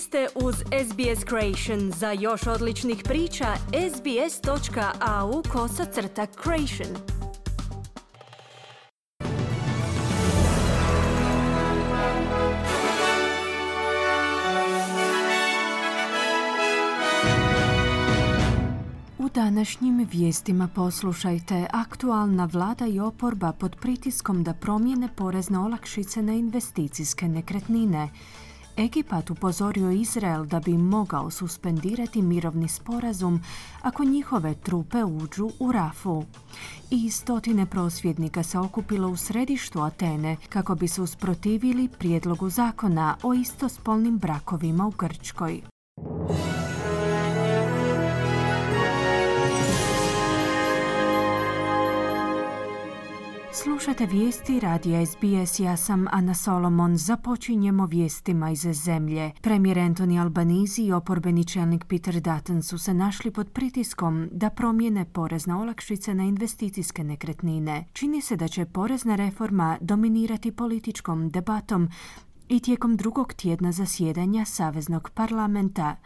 Ste uz SBS Creation. Za još odličnih priča, sbs.au kosacrta creation. U današnjim vijestima poslušajte aktualna vlada i oporba pod pritiskom da promijene porezne olakšice na investicijske nekretnine. Egipat upozorio Izrael da bi mogao suspendirati mirovni sporazum ako njihove trupe uđu u Rafu. I stotine prosvjednika se okupilo u središtu Atene kako bi se usprotivili prijedlogu zakona o istospolnim brakovima u Grčkoj. Slušate vijesti radija SBS, ja sam Ana Solomon. Započinjemo vijestima iz zemlje. Premijer Anthony Albanizi i oporbeni čelnik Peter Dutton su se našli pod pritiskom da promijene porezne olakšice na investicijske nekretnine. Čini se da će porezna reforma dominirati političkom debatom i tijekom drugog tjedna zasjedanja Saveznog parlamenta.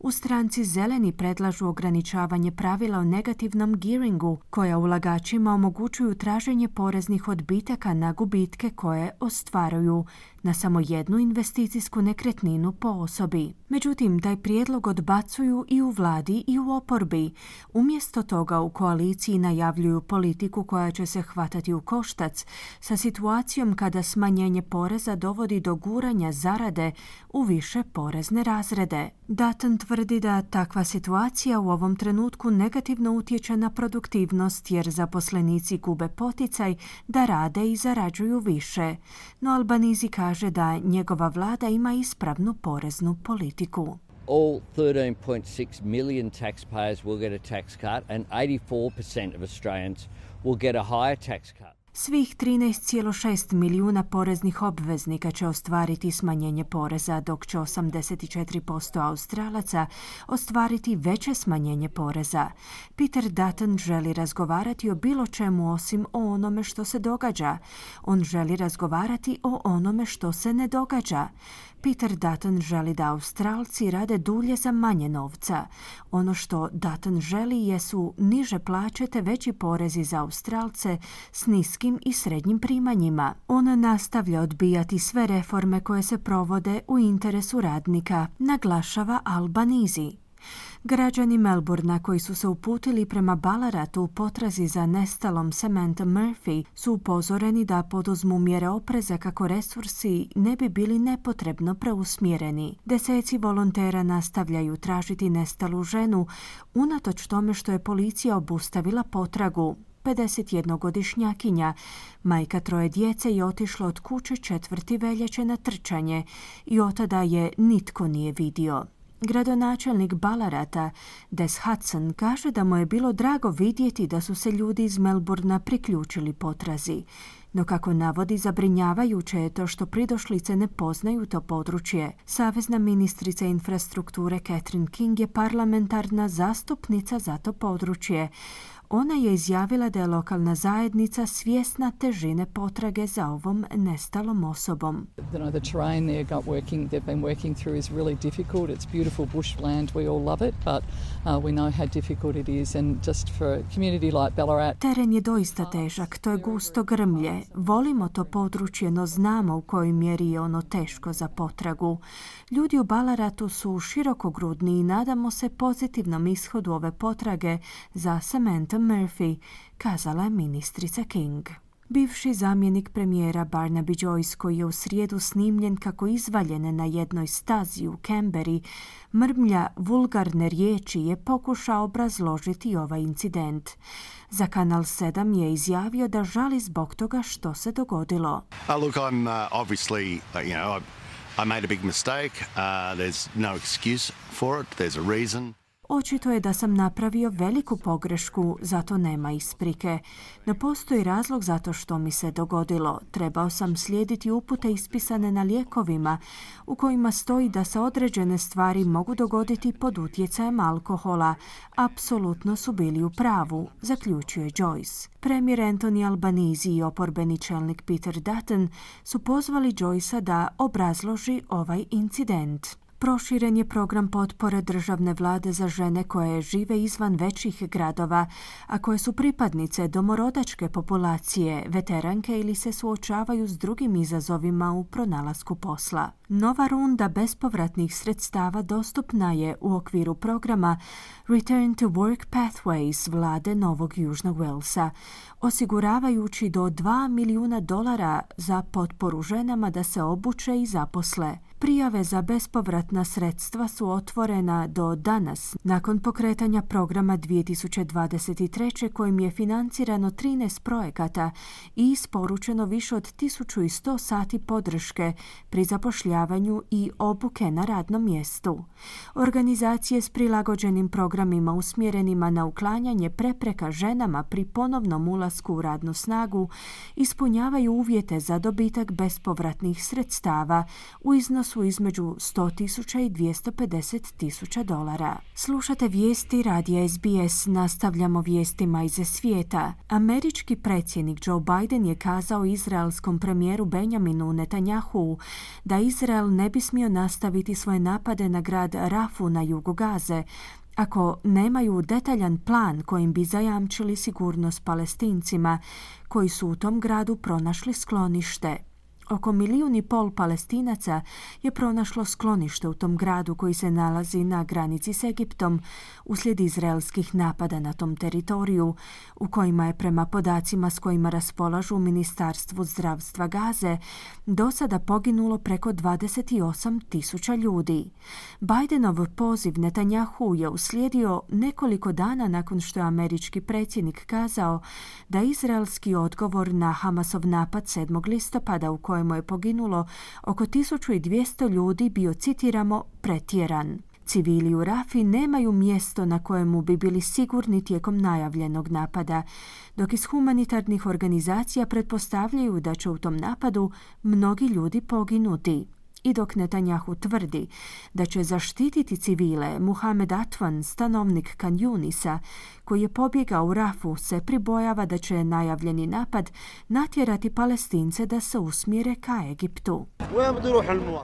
U stranci zeleni predlažu ograničavanje pravila o negativnom gearingu koja ulagačima omogućuju traženje poreznih odbitaka na gubitke koje ostvaruju na samo jednu investicijsku nekretninu po osobi. Međutim, taj prijedlog odbacuju i u vladi i u oporbi. Umjesto toga u koaliciji najavljuju politiku koja će se hvatati u koštac sa situacijom kada smanjenje poreza dovodi do guranja zarade u više porezne razrede. Dutton tvrdi da takva situacija u ovom trenutku negativno utječe na produktivnost jer zaposlenici gube poticaj da rade i zarađuju više. No Albanizi kaže da njegova vlada ima ispravnu poreznu politiku. all 13.6 million taxpayers will get a tax cut and 84% of Australians will get a higher tax cut. Svih 13,6 milijuna poreznih obveznika će ostvariti smanjenje poreza, dok će 84% Australaca ostvariti veće smanjenje poreza. Peter Dutton želi razgovarati o bilo čemu osim o onome što se događa. On želi razgovarati o onome što se ne događa. Peter Dutton želi da Australci rade dulje za manje novca. Ono što Dutton želi jesu niže plaće te veći porezi za Australce s niskim i srednjim primanjima. On nastavlja odbijati sve reforme koje se provode u interesu radnika, naglašava Albanizi. Građani Melburna koji su se uputili prema Balaratu u potrazi za nestalom Samantha Murphy su upozoreni da poduzmu mjere opreza kako resursi ne bi bili nepotrebno preusmjereni. Deseci volontera nastavljaju tražiti nestalu ženu unatoč tome što je policija obustavila potragu. 51-godišnjakinja, majka troje djece je otišla od kuće četvrti veljače na trčanje i od tada je nitko nije vidio. Gradonačelnik Balarata, Des Hudson, kaže da mu je bilo drago vidjeti da su se ljudi iz Melburna priključili potrazi. No kako navodi, zabrinjavajuće je to što pridošlice ne poznaju to područje. Savezna ministrica infrastrukture Catherine King je parlamentarna zastupnica za to područje. Ona je izjavila da je lokalna zajednica svjesna težine potrage za ovom nestalom osobom. You know, the terrain there got working, they've been working through is really difficult. It's beautiful bushland, we all love it, but uh, we know how difficult it is and just for a community like Ballarat. Teren je doista težak, to je gusto grmlje. Volimo to područje, no znamo u kojoj mjeri je ono teško za potragu. Ljudi u Balaratu su širokogrudni i nadamo se pozitivnom ishodu ove potrage za Samantha Murphy, kazala je ministrica King. Bivši zamjenik premijera Barnaby Joyce, koji je u srijedu snimljen kako izvaljene na jednoj stazi u Canberri, mrmlja vulgarne riječi je pokušao obrazložiti ovaj incident. Za Kanal 7 je izjavio da žali zbog toga što se dogodilo. Uh, look, I'm uh, obviously, uh, you know, I made a big mistake. Uh, there's no excuse for it. There's a reason. Očito je da sam napravio veliku pogrešku, zato nema isprike. No postoji razlog zato što mi se dogodilo. Trebao sam slijediti upute ispisane na lijekovima u kojima stoji da se određene stvari mogu dogoditi pod utjecajem alkohola. Apsolutno su bili u pravu, zaključuje Joyce. Premijer Anthony Albanizi i oporbeni čelnik Peter Dutton su pozvali Joycea da obrazloži ovaj incident. Proširen je program potpore državne vlade za žene koje žive izvan većih gradova, a koje su pripadnice domorodačke populacije, veteranke ili se suočavaju s drugim izazovima u pronalasku posla. Nova runda bespovratnih sredstava dostupna je u okviru programa Return to Work Pathways vlade Novog Južnog Walesa, osiguravajući do 2 milijuna dolara za potporu ženama da se obuče i zaposle. Prijave za bespovratna sredstva su otvorena do danas, nakon pokretanja programa 2023. kojim je financirano 13 projekata i isporučeno više od 1100 sati podrške pri zapošljavanju i obuke na radnom mjestu. Organizacije s prilagođenim programima usmjerenima na uklanjanje prepreka ženama pri ponovnom ulasku u radnu snagu ispunjavaju uvjete za dobitak bespovratnih sredstava u iznosu su između 100.000 i 250.000 dolara. Slušate vijesti radija SBS, nastavljamo vijestima iz svijeta. Američki predsjednik Joe Biden je kazao izraelskom premijeru Benjaminu Netanjahu da Izrael ne bi smio nastaviti svoje napade na grad Rafu na jugu Gaze, ako nemaju detaljan plan kojim bi zajamčili sigurnost palestincima koji su u tom gradu pronašli sklonište. Oko milijun i pol palestinaca je pronašlo sklonište u tom gradu koji se nalazi na granici s Egiptom uslijed izraelskih napada na tom teritoriju, u kojima je prema podacima s kojima raspolažu u Ministarstvu zdravstva Gaze do sada poginulo preko 28 tisuća ljudi. Bidenov poziv Netanjahu je uslijedio nekoliko dana nakon što je američki predsjednik kazao da izraelski odgovor na Hamasov napad 7. listopada u kojemu je poginulo oko 1200 ljudi bio, citiramo, pretjeran. Civili u Rafi nemaju mjesto na kojemu bi bili sigurni tijekom najavljenog napada, dok iz humanitarnih organizacija pretpostavljaju da će u tom napadu mnogi ljudi poginuti. I dok Netanjahu tvrdi da će zaštititi civile, Muhammed Atwan, stanovnik Kanjunisa, koji je pobjegao u Rafu, se pribojava da će najavljeni napad natjerati palestince da se usmjere ka Egiptu.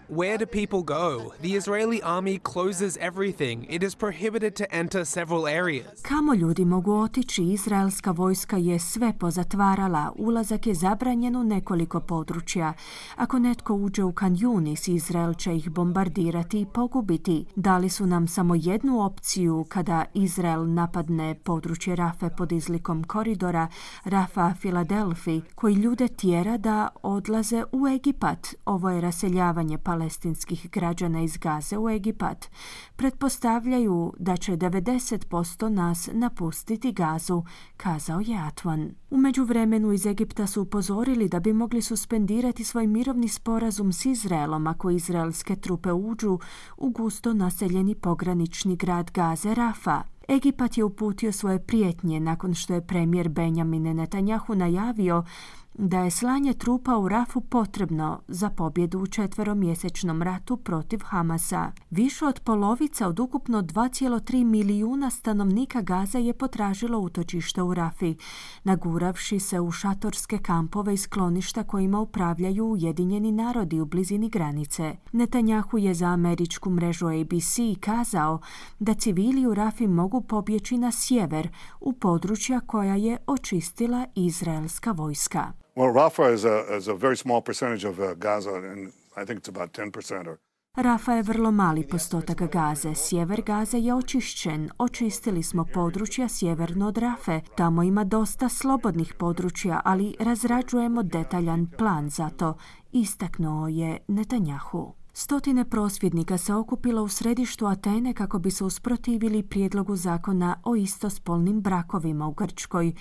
Where do people go? The Israeli army closes everything. It is prohibited to enter several areas. Kamo ljudi mogu otići? Izraelska vojska je sve pozatvarala. Ulazak je zabranjen u nekoliko područja. Ako netko uđe u Kanjunis, Izrael će ih bombardirati i pogubiti. Dali su nam samo jednu opciju kada Izrael napadne područje Rafe pod izlikom koridora Rafa Filadelfi, koji ljude tjera da odlaze u Egipat. Ovo je raseljavanje palestinskih građana iz Gaze u Egipat. Pretpostavljaju da će 90% nas napustiti Gazu, kazao je Atwan. U međuvremenu iz Egipta su upozorili da bi mogli suspendirati svoj mirovni sporazum s Izraelom ako izraelske trupe uđu u gusto naseljeni pogranični grad Gaze Rafa. Egipat je uputio svoje prijetnje nakon što je premijer Benjamin Netanjahu najavio da je slanje trupa u Rafu potrebno za pobjedu u četveromjesečnom ratu protiv Hamasa. Više od polovica od ukupno 2,3 milijuna stanovnika Gaza je potražilo utočište u Rafi, naguravši se u šatorske kampove i skloništa kojima upravljaju Ujedinjeni narodi u blizini granice. Netanjahu je za američku mrežu ABC kazao da civili u Rafi mogu pobjeći na sjever u područja koja je očistila izraelska vojska. Well, Rafah is a, is a very small percentage of uh, Gaza, and I think it's about 10% or Rafa je vrlo mali postotak Gaze. Sjever Gaze je očišćen. Očistili smo područja sjeverno od Rafe. Tamo ima dosta slobodnih područja, ali razrađujemo detaljan plan za to, istaknuo je Netanjahu. Stotine prosvjednika se okupilo u središtu Atene kako bi se usprotivili prijedlogu zakona o istospolnim brakovima u Grčkoj,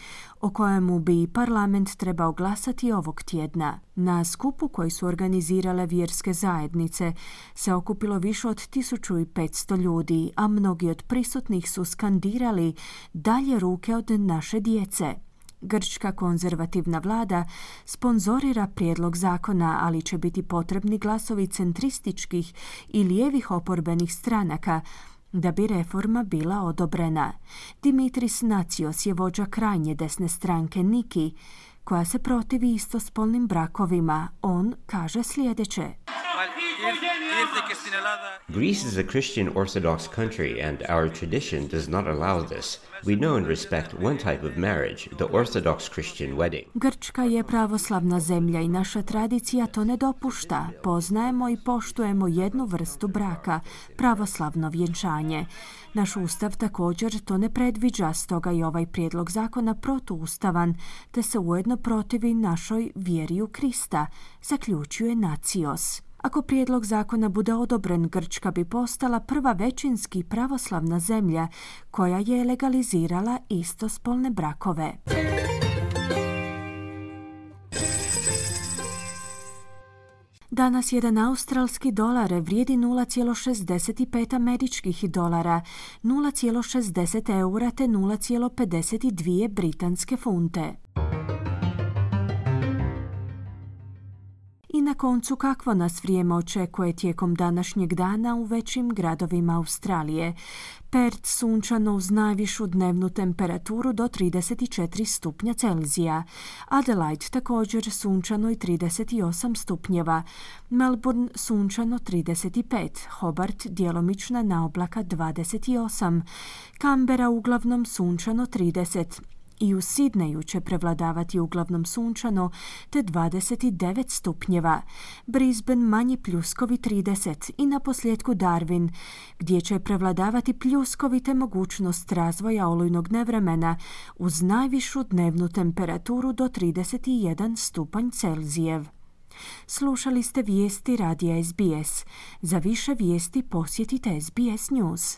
o kojemu bi parlament trebao glasati ovog tjedna. Na skupu koji su organizirale vjerske zajednice se okupilo više od 1500 ljudi, a mnogi od prisutnih su skandirali dalje ruke od naše djece. Grčka konzervativna vlada sponzorira prijedlog zakona, ali će biti potrebni glasovi centrističkih i lijevih oporbenih stranaka da bi reforma bila odobrena. Dimitris Nacios je vođa krajnje desne stranke Niki, koja se protivi istospolnim brakovima. On kaže sljedeće. Greece is a Christian Orthodox country, and our tradition does not allow this. We know and respect one type of marriage, the Orthodox Christian wedding. Grčka je pravoslavna zemlja i naša tradicija to ne dopušta. Poznajemo i poštujemo jednu vrstu braka, pravoslavno vjenčanje. Naš ustav također to ne predviđa, stoga je ovaj prijedlog zakona protuustavan, te se ujedno protivi našoj vjeri u Krista, zaključuje Nacios. Ako prijedlog zakona bude odobren, Grčka bi postala prva većinski pravoslavna zemlja koja je legalizirala istospolne brakove. Danas jedan australski dolar vrijedi 0,65 američkih dolara, 0,60 eura te 0,52 britanske funte. Na koncu kakvo nas vrijeme očekuje tijekom današnjeg dana u većim gradovima Australije. Perth sunčano uz najvišu dnevnu temperaturu do 34 stupnja Celzija. Adelaide također sunčano i 38 stupnjeva. Melbourne sunčano 35. Hobart djelomična na oblaka 28. Canberra uglavnom sunčano 30 i u Sidneju će prevladavati uglavnom sunčano te 29 stupnjeva, Brisbane manji pljuskovi 30 i na posljedku Darwin gdje će prevladavati pljuskovi te mogućnost razvoja olujnog nevremena uz najvišu dnevnu temperaturu do 31 stupanj Celzijev. Slušali ste vijesti radija SBS. Za više vijesti posjetite SBS News.